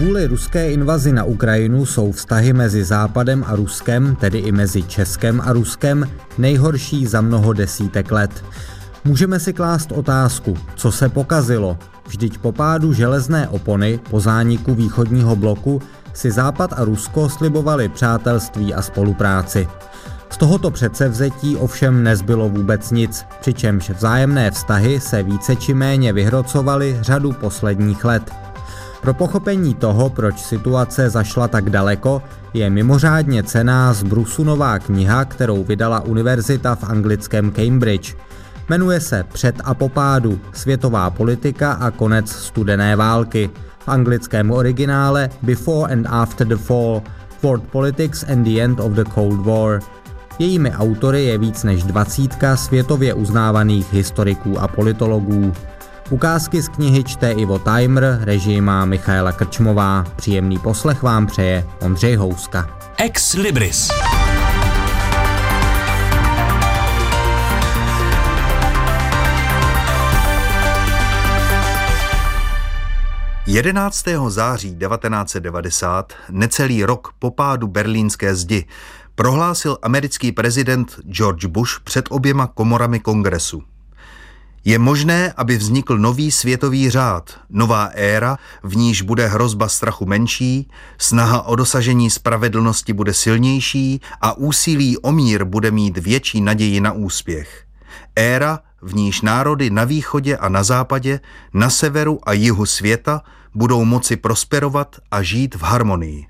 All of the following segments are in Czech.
Kvůli ruské invazi na Ukrajinu jsou vztahy mezi Západem a Ruskem, tedy i mezi Českem a Ruskem, nejhorší za mnoho desítek let. Můžeme si klást otázku, co se pokazilo. Vždyť po pádu železné opony, po zániku východního bloku, si Západ a Rusko slibovali přátelství a spolupráci. Z tohoto předsevzetí ovšem nezbylo vůbec nic, přičemž vzájemné vztahy se více či méně vyhrocovaly řadu posledních let. Pro pochopení toho, proč situace zašla tak daleko, je mimořádně cená zbrusunová kniha, kterou vydala univerzita v anglickém Cambridge. Jmenuje se Před a popádu, světová politika a konec studené války. V anglickém originále Before and After the Fall, World Politics and the End of the Cold War. Jejími autory je víc než dvacítka světově uznávaných historiků a politologů. Ukázky z knihy čte Ivo Timer, režii má Michaela Krčmová. Příjemný poslech vám přeje Ondřej Houska. Ex Libris. Jedenáctého září 1990, necelý rok po pádu berlínské zdi, prohlásil americký prezident George Bush před oběma komorami kongresu. Je možné, aby vznikl nový světový řád, nová éra, v níž bude hrozba strachu menší, snaha o dosažení spravedlnosti bude silnější a úsilí o mír bude mít větší naději na úspěch. Éra, v níž národy na východě a na západě, na severu a jihu světa budou moci prosperovat a žít v harmonii.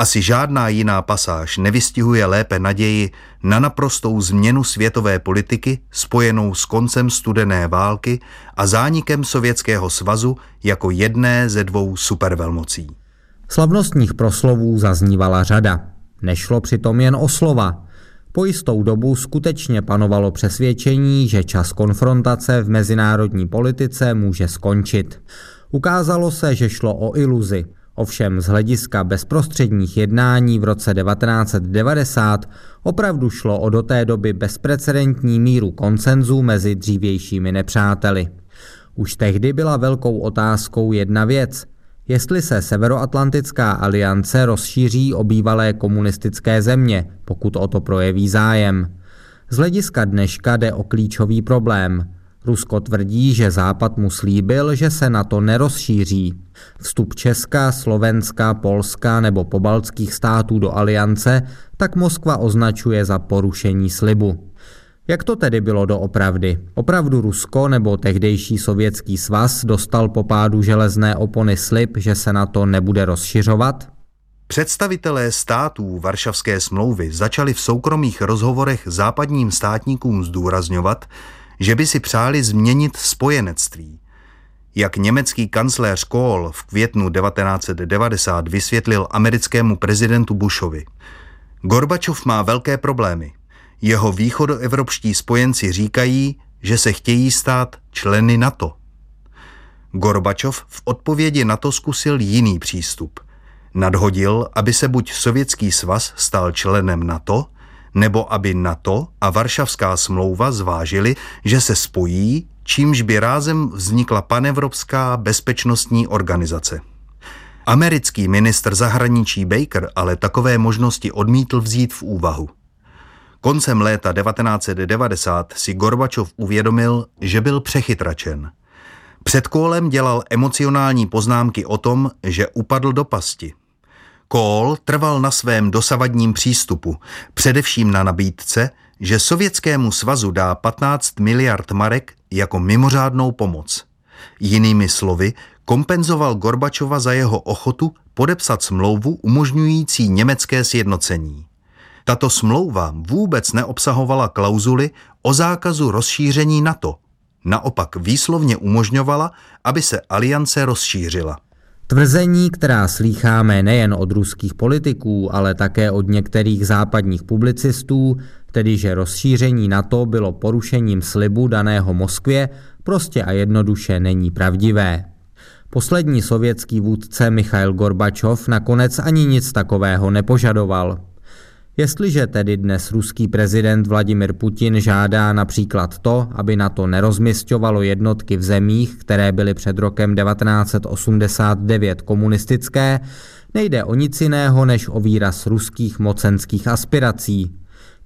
Asi žádná jiná pasáž nevystihuje lépe naději na naprostou změnu světové politiky spojenou s koncem studené války a zánikem Sovětského svazu jako jedné ze dvou supervelmocí. Slavnostních proslovů zaznívala řada. Nešlo přitom jen o slova. Po jistou dobu skutečně panovalo přesvědčení, že čas konfrontace v mezinárodní politice může skončit. Ukázalo se, že šlo o iluzi – Ovšem z hlediska bezprostředních jednání v roce 1990 opravdu šlo o do té doby bezprecedentní míru koncenzu mezi dřívějšími nepřáteli. Už tehdy byla velkou otázkou jedna věc, jestli se Severoatlantická aliance rozšíří o bývalé komunistické země, pokud o to projeví zájem. Z hlediska dneška jde o klíčový problém – Rusko tvrdí, že Západ mu slíbil, že se na to nerozšíří. Vstup Česka, Slovenska, Polska nebo pobaltských států do aliance tak Moskva označuje za porušení slibu. Jak to tedy bylo doopravdy? Opravdu Rusko nebo tehdejší sovětský svaz dostal po pádu železné opony slib, že se na to nebude rozšiřovat? Představitelé států Varšavské smlouvy začali v soukromých rozhovorech západním státníkům zdůrazňovat, že by si přáli změnit spojenectví. Jak německý kancléř Kohl v květnu 1990 vysvětlil americkému prezidentu Bushovi. Gorbačov má velké problémy. Jeho východoevropští spojenci říkají, že se chtějí stát členy NATO. Gorbačov v odpovědi na to zkusil jiný přístup. Nadhodil, aby se buď Sovětský svaz stal členem NATO, nebo aby NATO a Varšavská smlouva zvážili, že se spojí, čímž by rázem vznikla panevropská bezpečnostní organizace. Americký ministr zahraničí Baker ale takové možnosti odmítl vzít v úvahu. Koncem léta 1990 si Gorbačov uvědomil, že byl přechytračen. Před kólem dělal emocionální poznámky o tom, že upadl do pasti. Kohl trval na svém dosavadním přístupu, především na nabídce, že Sovětskému svazu dá 15 miliard marek jako mimořádnou pomoc. Jinými slovy, kompenzoval Gorbačova za jeho ochotu podepsat smlouvu umožňující německé sjednocení. Tato smlouva vůbec neobsahovala klauzuly o zákazu rozšíření NATO. Naopak výslovně umožňovala, aby se aliance rozšířila. Tvrzení, která slýcháme nejen od ruských politiků, ale také od některých západních publicistů, tedy že rozšíření NATO bylo porušením slibu daného Moskvě, prostě a jednoduše není pravdivé. Poslední sovětský vůdce Michail Gorbačov nakonec ani nic takového nepožadoval. Jestliže tedy dnes ruský prezident Vladimir Putin žádá například to, aby na to nerozměstňovalo jednotky v zemích, které byly před rokem 1989 komunistické, nejde o nic jiného než o výraz ruských mocenských aspirací,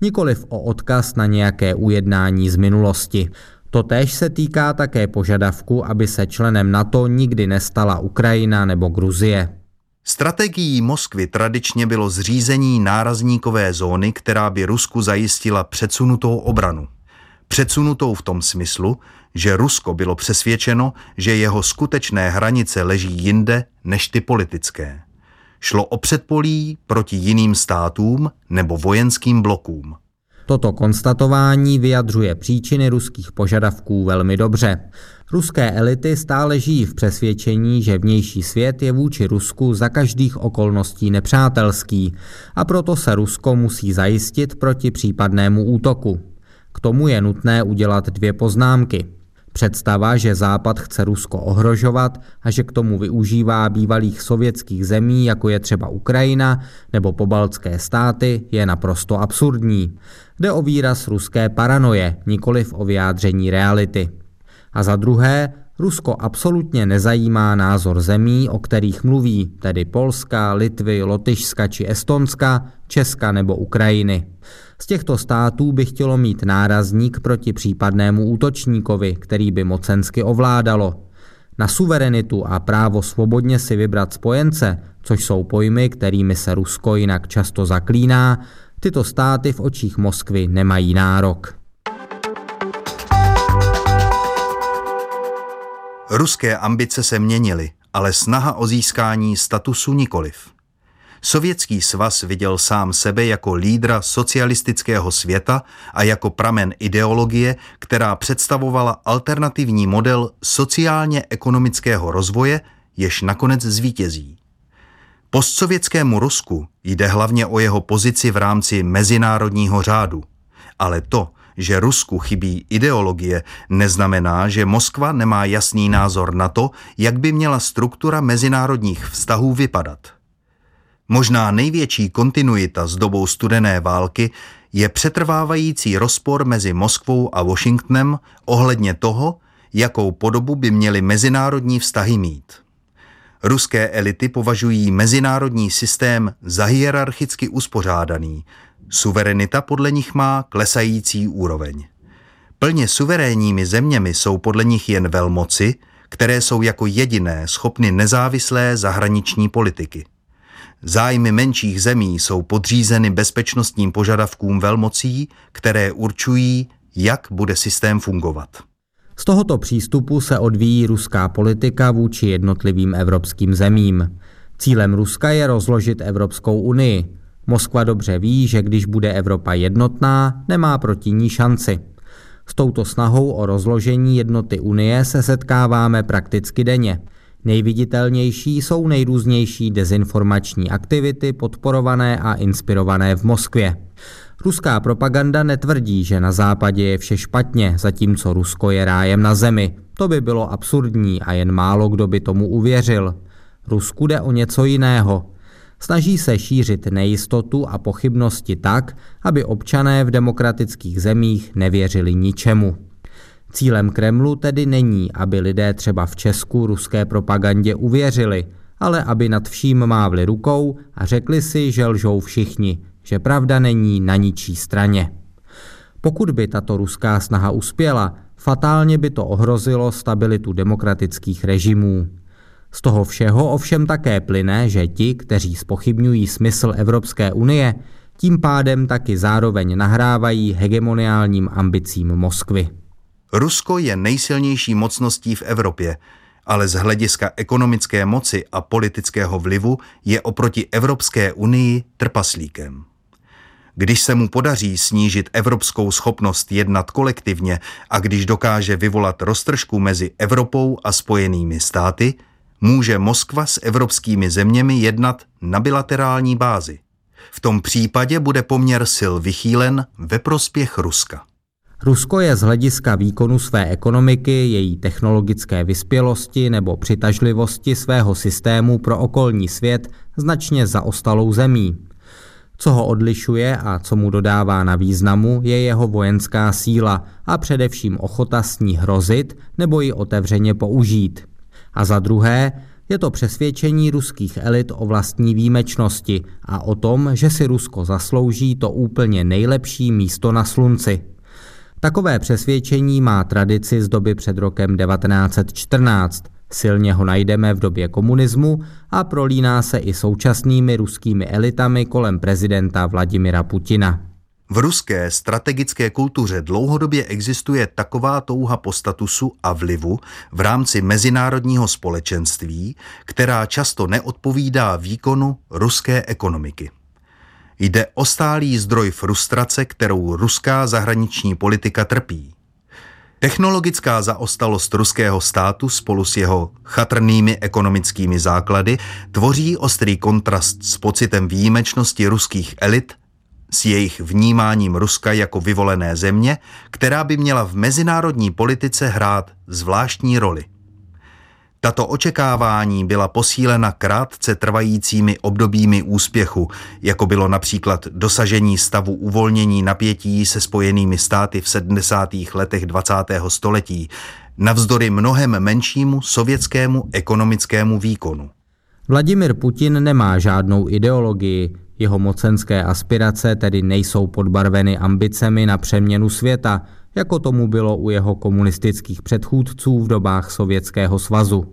nikoliv o odkaz na nějaké ujednání z minulosti. Totéž se týká také požadavku, aby se členem NATO nikdy nestala Ukrajina nebo Gruzie. Strategií Moskvy tradičně bylo zřízení nárazníkové zóny, která by Rusku zajistila předsunutou obranu. Předsunutou v tom smyslu, že Rusko bylo přesvědčeno, že jeho skutečné hranice leží jinde než ty politické. Šlo o předpolí proti jiným státům nebo vojenským blokům. Toto konstatování vyjadřuje příčiny ruských požadavků velmi dobře. Ruské elity stále žijí v přesvědčení, že vnější svět je vůči Rusku za každých okolností nepřátelský a proto se Rusko musí zajistit proti případnému útoku. K tomu je nutné udělat dvě poznámky. Představa, že Západ chce Rusko ohrožovat a že k tomu využívá bývalých sovětských zemí, jako je třeba Ukrajina nebo pobaltské státy, je naprosto absurdní. Jde o výraz ruské paranoje, nikoliv o vyjádření reality. A za druhé, Rusko absolutně nezajímá názor zemí, o kterých mluví, tedy Polska, Litvy, Lotyšska či Estonska, Česka nebo Ukrajiny. Z těchto států by chtělo mít nárazník proti případnému útočníkovi, který by mocensky ovládalo. Na suverenitu a právo svobodně si vybrat spojence, což jsou pojmy, kterými se Rusko jinak často zaklíná, tyto státy v očích Moskvy nemají nárok. Ruské ambice se měnily, ale snaha o získání statusu nikoliv. Sovětský svaz viděl sám sebe jako lídra socialistického světa a jako pramen ideologie, která představovala alternativní model sociálně-ekonomického rozvoje, jež nakonec zvítězí. Postsovětskému Rusku jde hlavně o jeho pozici v rámci mezinárodního řádu, ale to, že Rusku chybí ideologie, neznamená, že Moskva nemá jasný názor na to, jak by měla struktura mezinárodních vztahů vypadat. Možná největší kontinuita s dobou studené války je přetrvávající rozpor mezi Moskvou a Washingtonem ohledně toho, jakou podobu by měly mezinárodní vztahy mít. Ruské elity považují mezinárodní systém za hierarchicky uspořádaný, Suverenita podle nich má klesající úroveň. Plně suverénními zeměmi jsou podle nich jen velmoci, které jsou jako jediné schopny nezávislé zahraniční politiky. Zájmy menších zemí jsou podřízeny bezpečnostním požadavkům velmocí, které určují, jak bude systém fungovat. Z tohoto přístupu se odvíjí ruská politika vůči jednotlivým evropským zemím. Cílem Ruska je rozložit Evropskou unii, Moskva dobře ví, že když bude Evropa jednotná, nemá proti ní šanci. S touto snahou o rozložení jednoty Unie se setkáváme prakticky denně. Nejviditelnější jsou nejrůznější dezinformační aktivity podporované a inspirované v Moskvě. Ruská propaganda netvrdí, že na západě je vše špatně, zatímco Rusko je rájem na zemi. To by bylo absurdní a jen málo kdo by tomu uvěřil. Rusku jde o něco jiného. Snaží se šířit nejistotu a pochybnosti tak, aby občané v demokratických zemích nevěřili ničemu. Cílem Kremlu tedy není, aby lidé třeba v Česku ruské propagandě uvěřili, ale aby nad vším mávli rukou a řekli si, že lžou všichni, že pravda není na ničí straně. Pokud by tato ruská snaha uspěla, fatálně by to ohrozilo stabilitu demokratických režimů. Z toho všeho ovšem také plyne, že ti, kteří spochybňují smysl Evropské unie, tím pádem taky zároveň nahrávají hegemoniálním ambicím Moskvy. Rusko je nejsilnější mocností v Evropě, ale z hlediska ekonomické moci a politického vlivu je oproti Evropské unii trpaslíkem. Když se mu podaří snížit evropskou schopnost jednat kolektivně a když dokáže vyvolat roztržku mezi Evropou a spojenými státy, může Moskva s evropskými zeměmi jednat na bilaterální bázi. V tom případě bude poměr sil vychýlen ve prospěch Ruska. Rusko je z hlediska výkonu své ekonomiky, její technologické vyspělosti nebo přitažlivosti svého systému pro okolní svět značně zaostalou zemí. Co ho odlišuje a co mu dodává na významu, je jeho vojenská síla a především ochota s ní hrozit nebo ji otevřeně použít. A za druhé, je to přesvědčení ruských elit o vlastní výjimečnosti a o tom, že si Rusko zaslouží to úplně nejlepší místo na slunci. Takové přesvědčení má tradici z doby před rokem 1914. Silně ho najdeme v době komunismu a prolíná se i současnými ruskými elitami kolem prezidenta Vladimira Putina. V ruské strategické kultuře dlouhodobě existuje taková touha po statusu a vlivu v rámci mezinárodního společenství, která často neodpovídá výkonu ruské ekonomiky. Jde o stálý zdroj frustrace, kterou ruská zahraniční politika trpí. Technologická zaostalost ruského státu spolu s jeho chatrnými ekonomickými základy tvoří ostrý kontrast s pocitem výjimečnosti ruských elit s jejich vnímáním Ruska jako vyvolené země, která by měla v mezinárodní politice hrát zvláštní roli. Tato očekávání byla posílena krátce trvajícími obdobími úspěchu, jako bylo například dosažení stavu uvolnění napětí se spojenými státy v 70. letech 20. století, navzdory mnohem menšímu sovětskému ekonomickému výkonu. Vladimir Putin nemá žádnou ideologii, jeho mocenské aspirace tedy nejsou podbarveny ambicemi na přeměnu světa, jako tomu bylo u jeho komunistických předchůdců v dobách Sovětského svazu.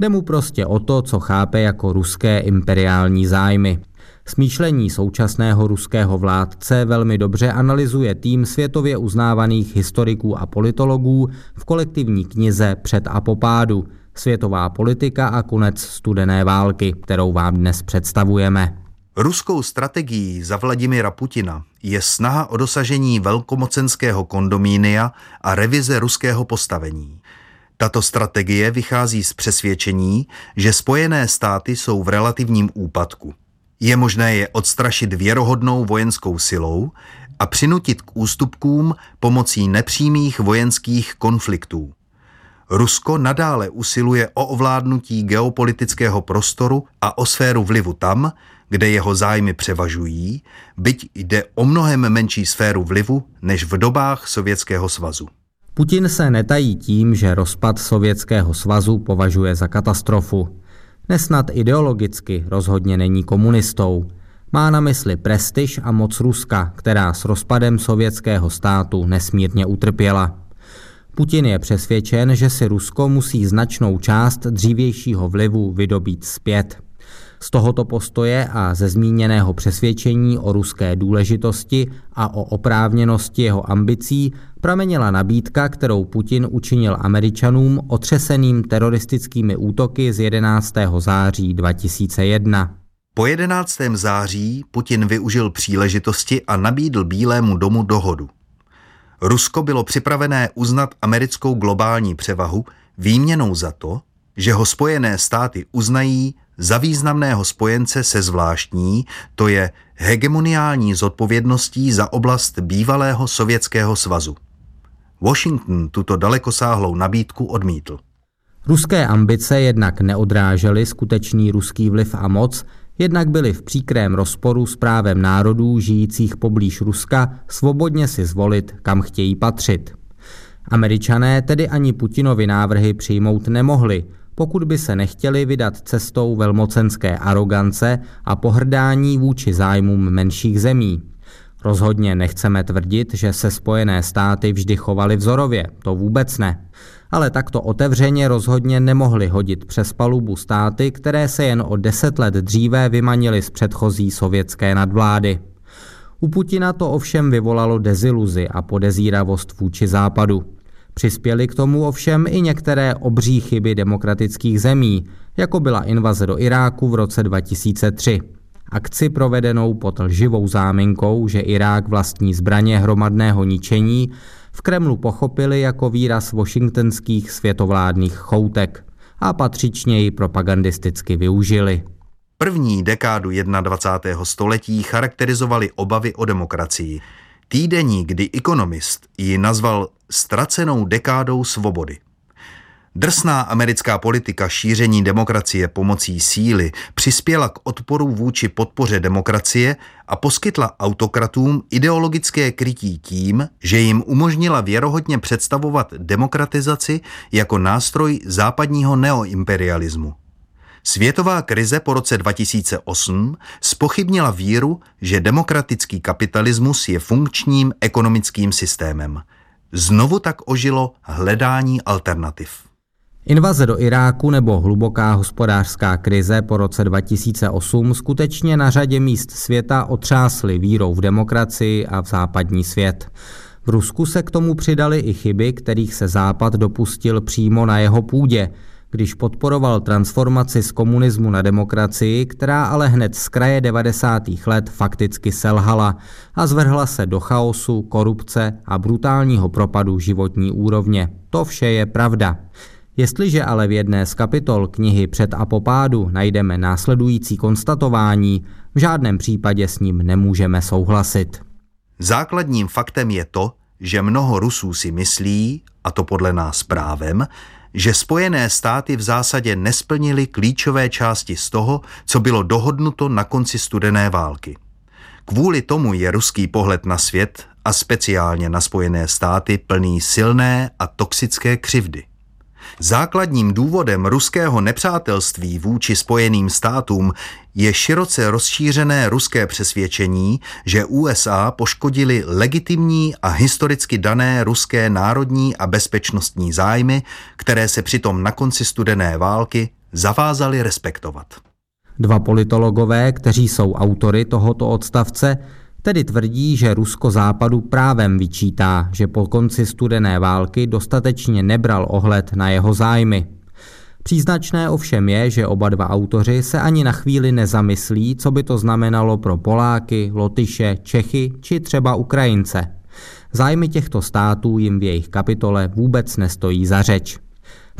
Jde mu prostě o to, co chápe jako ruské imperiální zájmy. Smýšlení současného ruského vládce velmi dobře analyzuje tým světově uznávaných historiků a politologů v kolektivní knize Před a po pádu – Světová politika a konec studené války, kterou vám dnes představujeme. Ruskou strategií za Vladimira Putina je snaha o dosažení velkomocenského kondomínia a revize ruského postavení. Tato strategie vychází z přesvědčení, že Spojené státy jsou v relativním úpadku. Je možné je odstrašit věrohodnou vojenskou silou a přinutit k ústupkům pomocí nepřímých vojenských konfliktů. Rusko nadále usiluje o ovládnutí geopolitického prostoru a o sféru vlivu tam, kde jeho zájmy převažují, byť jde o mnohem menší sféru vlivu než v dobách Sovětského svazu. Putin se netají tím, že rozpad Sovětského svazu považuje za katastrofu. Nesnad ideologicky rozhodně není komunistou. Má na mysli prestiž a moc Ruska, která s rozpadem sovětského státu nesmírně utrpěla. Putin je přesvědčen, že si Rusko musí značnou část dřívějšího vlivu vydobít zpět. Z tohoto postoje a ze zmíněného přesvědčení o ruské důležitosti a o oprávněnosti jeho ambicí pramenila nabídka, kterou Putin učinil Američanům otřeseným teroristickými útoky z 11. září 2001. Po 11. září Putin využil příležitosti a nabídl Bílému domu dohodu. Rusko bylo připravené uznat americkou globální převahu výměnou za to, že ho Spojené státy uznají za významného spojence se zvláštní, to je hegemoniální zodpovědností za oblast bývalého Sovětského svazu. Washington tuto dalekosáhlou nabídku odmítl. Ruské ambice jednak neodrážely skutečný ruský vliv a moc, jednak byly v příkrém rozporu s právem národů žijících poblíž Ruska svobodně si zvolit, kam chtějí patřit. Američané tedy ani Putinovi návrhy přijmout nemohli, pokud by se nechtěli vydat cestou velmocenské arogance a pohrdání vůči zájmům menších zemí. Rozhodně nechceme tvrdit, že se Spojené státy vždy chovaly vzorově, to vůbec ne. Ale takto otevřeně rozhodně nemohli hodit přes palubu státy, které se jen o deset let dříve vymanily z předchozí sovětské nadvlády. U Putina to ovšem vyvolalo deziluzi a podezíravost vůči západu. Přispěly k tomu ovšem i některé obří chyby demokratických zemí, jako byla invaze do Iráku v roce 2003. Akci provedenou pod lživou záminkou, že Irák vlastní zbraně hromadného ničení, v Kremlu pochopili jako výraz washingtonských světovládních choutek a patřičně ji propagandisticky využili. První dekádu 21. století charakterizovali obavy o demokracii. Týdení, kdy ekonomist ji nazval ztracenou dekádou svobody. Drsná americká politika šíření demokracie pomocí síly přispěla k odporu vůči podpoře demokracie a poskytla autokratům ideologické krytí tím, že jim umožnila věrohodně představovat demokratizaci jako nástroj západního neoimperialismu. Světová krize po roce 2008 spochybnila víru, že demokratický kapitalismus je funkčním ekonomickým systémem. Znovu tak ožilo hledání alternativ. Invaze do Iráku nebo hluboká hospodářská krize po roce 2008 skutečně na řadě míst světa otřásly vírou v demokracii a v západní svět. V Rusku se k tomu přidali i chyby, kterých se Západ dopustil přímo na jeho půdě, když podporoval transformaci z komunismu na demokracii, která ale hned z kraje 90. let fakticky selhala a zvrhla se do chaosu, korupce a brutálního propadu životní úrovně. To vše je pravda. Jestliže ale v jedné z kapitol knihy Před a popádu najdeme následující konstatování, v žádném případě s ním nemůžeme souhlasit. Základním faktem je to, že mnoho Rusů si myslí, a to podle nás právem, že Spojené státy v zásadě nesplnily klíčové části z toho, co bylo dohodnuto na konci studené války. Kvůli tomu je ruský pohled na svět a speciálně na Spojené státy plný silné a toxické křivdy. Základním důvodem ruského nepřátelství vůči Spojeným státům je široce rozšířené ruské přesvědčení, že USA poškodili legitimní a historicky dané ruské národní a bezpečnostní zájmy, které se přitom na konci studené války zavázali respektovat. Dva politologové, kteří jsou autory tohoto odstavce, Tedy tvrdí, že Rusko západu právem vyčítá, že po konci studené války dostatečně nebral ohled na jeho zájmy. Příznačné ovšem je, že oba dva autoři se ani na chvíli nezamyslí, co by to znamenalo pro Poláky, Lotyše, Čechy či třeba Ukrajince. Zájmy těchto států jim v jejich kapitole vůbec nestojí za řeč.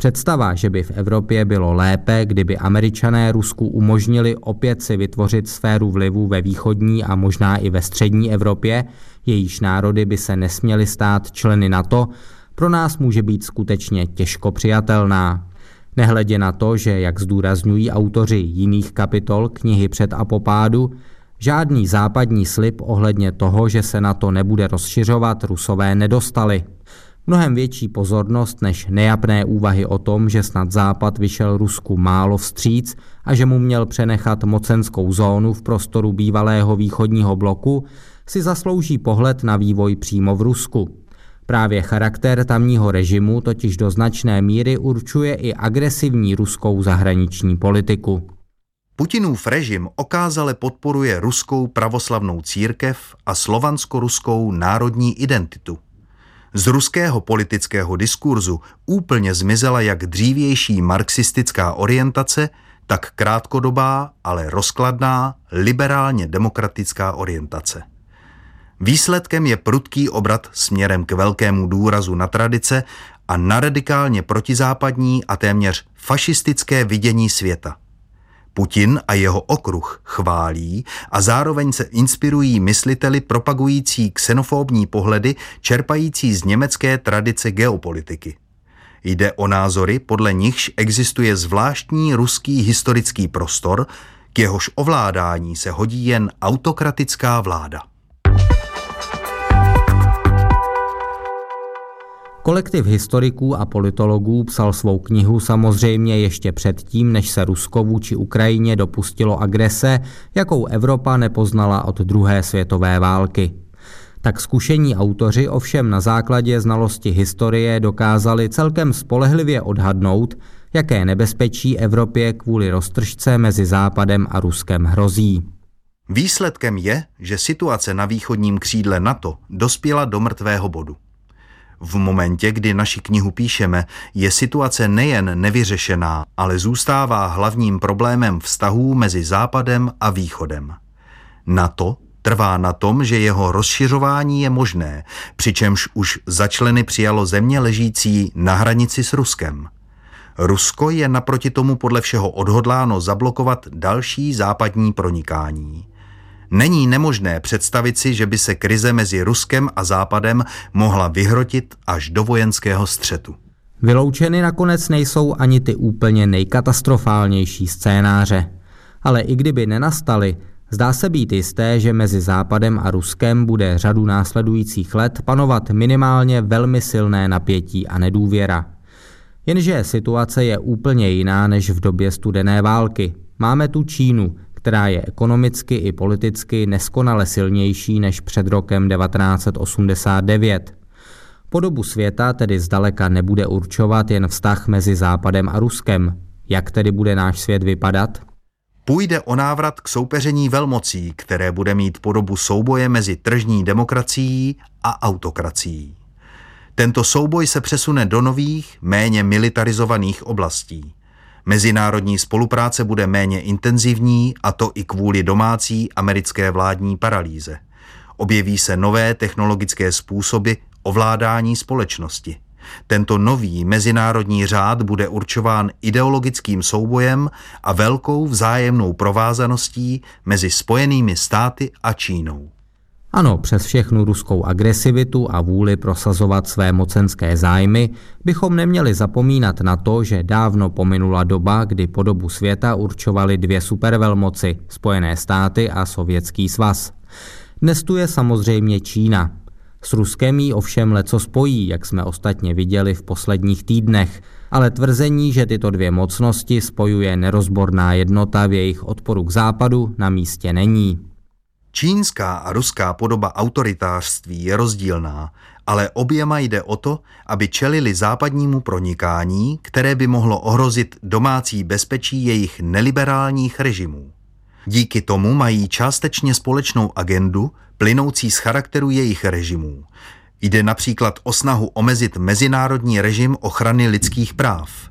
Představa, že by v Evropě bylo lépe, kdyby američané Rusku umožnili opět si vytvořit sféru vlivu ve východní a možná i ve střední Evropě, jejíž národy by se nesměly stát členy NATO, pro nás může být skutečně těžko přijatelná. Nehledě na to, že, jak zdůrazňují autoři jiných kapitol knihy před apopádu, žádný západní slib ohledně toho, že se na to nebude rozšiřovat, rusové nedostali. Mnohem větší pozornost než nejapné úvahy o tom, že snad Západ vyšel Rusku málo vstříc a že mu měl přenechat mocenskou zónu v prostoru bývalého východního bloku, si zaslouží pohled na vývoj přímo v Rusku. Právě charakter tamního režimu totiž do značné míry určuje i agresivní ruskou zahraniční politiku. Putinův režim okázale podporuje ruskou pravoslavnou církev a slovansko-ruskou národní identitu. Z ruského politického diskurzu úplně zmizela jak dřívější marxistická orientace, tak krátkodobá, ale rozkladná, liberálně demokratická orientace. Výsledkem je prudký obrat směrem k velkému důrazu na tradice a na radikálně protizápadní a téměř fašistické vidění světa. Putin a jeho okruh chválí a zároveň se inspirují mysliteli propagující xenofobní pohledy čerpající z německé tradice geopolitiky. Jde o názory, podle nichž existuje zvláštní ruský historický prostor, k jehož ovládání se hodí jen autokratická vláda. Kolektiv historiků a politologů psal svou knihu samozřejmě ještě předtím, než se Rusko vůči Ukrajině dopustilo agrese, jakou Evropa nepoznala od druhé světové války. Tak zkušení autoři ovšem na základě znalosti historie dokázali celkem spolehlivě odhadnout, jaké nebezpečí Evropě kvůli roztržce mezi Západem a Ruskem hrozí. Výsledkem je, že situace na východním křídle NATO dospěla do mrtvého bodu. V momentě, kdy naši knihu píšeme, je situace nejen nevyřešená, ale zůstává hlavním problémem vztahů mezi Západem a Východem. NATO trvá na tom, že jeho rozšiřování je možné, přičemž už za členy přijalo země ležící na hranici s Ruskem. Rusko je naproti tomu podle všeho odhodláno zablokovat další západní pronikání. Není nemožné představit si, že by se krize mezi Ruskem a Západem mohla vyhrotit až do vojenského střetu. Vyloučeny nakonec nejsou ani ty úplně nejkatastrofálnější scénáře. Ale i kdyby nenastaly, zdá se být jisté, že mezi Západem a Ruskem bude řadu následujících let panovat minimálně velmi silné napětí a nedůvěra. Jenže situace je úplně jiná než v době studené války. Máme tu Čínu, která je ekonomicky i politicky neskonale silnější než před rokem 1989. Podobu světa tedy zdaleka nebude určovat jen vztah mezi Západem a Ruskem. Jak tedy bude náš svět vypadat? Půjde o návrat k soupeření velmocí, které bude mít podobu souboje mezi tržní demokracií a autokracií. Tento souboj se přesune do nových, méně militarizovaných oblastí. Mezinárodní spolupráce bude méně intenzivní, a to i kvůli domácí americké vládní paralýze. Objeví se nové technologické způsoby ovládání společnosti. Tento nový mezinárodní řád bude určován ideologickým soubojem a velkou vzájemnou provázaností mezi Spojenými státy a Čínou. Ano, přes všechnu ruskou agresivitu a vůli prosazovat své mocenské zájmy bychom neměli zapomínat na to, že dávno pominula doba, kdy podobu světa určovaly dvě supervelmoci, Spojené státy a Sovětský svaz. Dnes tu je samozřejmě Čína. S Ruskem jí ovšem leco spojí, jak jsme ostatně viděli v posledních týdnech, ale tvrzení, že tyto dvě mocnosti spojuje nerozborná jednota v jejich odporu k západu, na místě není. Čínská a ruská podoba autoritářství je rozdílná, ale oběma jde o to, aby čelili západnímu pronikání, které by mohlo ohrozit domácí bezpečí jejich neliberálních režimů. Díky tomu mají částečně společnou agendu, plynoucí z charakteru jejich režimů. Jde například o snahu omezit mezinárodní režim ochrany lidských práv –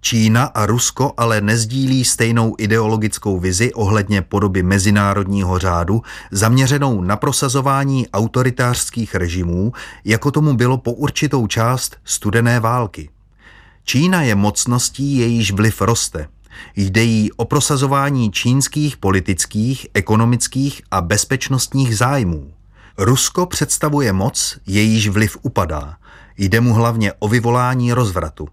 Čína a Rusko ale nezdílí stejnou ideologickou vizi ohledně podoby mezinárodního řádu zaměřenou na prosazování autoritářských režimů, jako tomu bylo po určitou část studené války. Čína je mocností, jejíž vliv roste. Jde jí o prosazování čínských politických, ekonomických a bezpečnostních zájmů. Rusko představuje moc, jejíž vliv upadá. Jde mu hlavně o vyvolání rozvratu.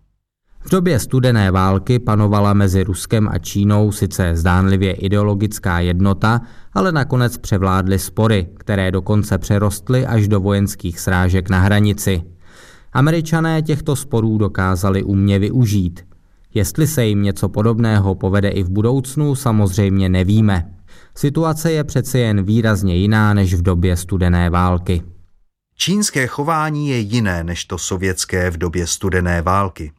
V době studené války panovala mezi Ruskem a Čínou sice zdánlivě ideologická jednota, ale nakonec převládly spory, které dokonce přerostly až do vojenských srážek na hranici. Američané těchto sporů dokázali umně využít. Jestli se jim něco podobného povede i v budoucnu, samozřejmě nevíme. Situace je přece jen výrazně jiná než v době studené války. Čínské chování je jiné než to sovětské v době studené války.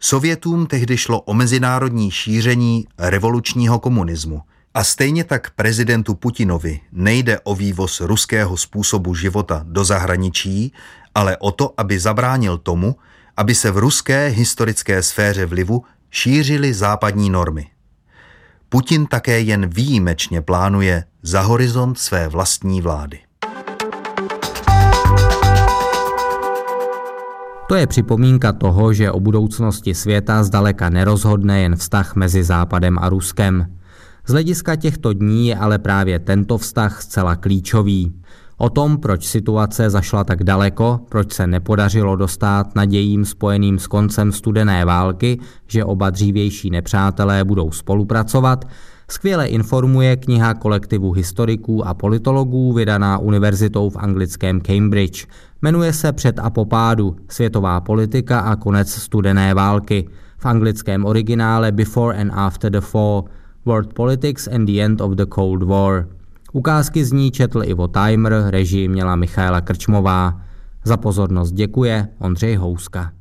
Sovětům tehdy šlo o mezinárodní šíření revolučního komunismu. A stejně tak prezidentu Putinovi nejde o vývoz ruského způsobu života do zahraničí, ale o to, aby zabránil tomu, aby se v ruské historické sféře vlivu šířily západní normy. Putin také jen výjimečně plánuje za horizont své vlastní vlády. To je připomínka toho, že o budoucnosti světa zdaleka nerozhodne jen vztah mezi Západem a Ruskem. Z hlediska těchto dní je ale právě tento vztah zcela klíčový. O tom, proč situace zašla tak daleko, proč se nepodařilo dostat nadějím spojeným s koncem studené války, že oba dřívější nepřátelé budou spolupracovat, skvěle informuje kniha kolektivu historiků a politologů vydaná univerzitou v anglickém Cambridge. Jmenuje se Před a popádu, světová politika a konec studené války. V anglickém originále Before and After the Fall, World Politics and the End of the Cold War. Ukázky z ní četl Ivo Timer, režii měla Michaela Krčmová. Za pozornost děkuje Ondřej Houska.